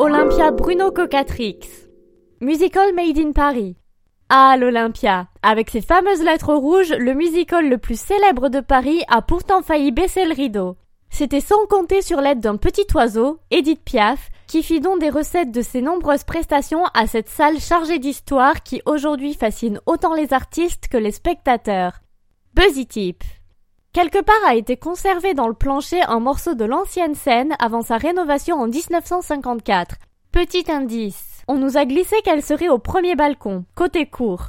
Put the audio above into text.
Olympia Bruno Cocatrix. Musical Made in Paris. Ah, l'Olympia. Avec ses fameuses lettres rouges, le musical le plus célèbre de Paris a pourtant failli baisser le rideau. C'était sans compter sur l'aide d'un petit oiseau, Edith Piaf, qui fit don des recettes de ses nombreuses prestations à cette salle chargée d'histoire qui aujourd'hui fascine autant les artistes que les spectateurs. Buzzy Tip. Quelque part a été conservé dans le plancher un morceau de l'ancienne scène avant sa rénovation en 1954. Petit indice. On nous a glissé qu'elle serait au premier balcon, côté court.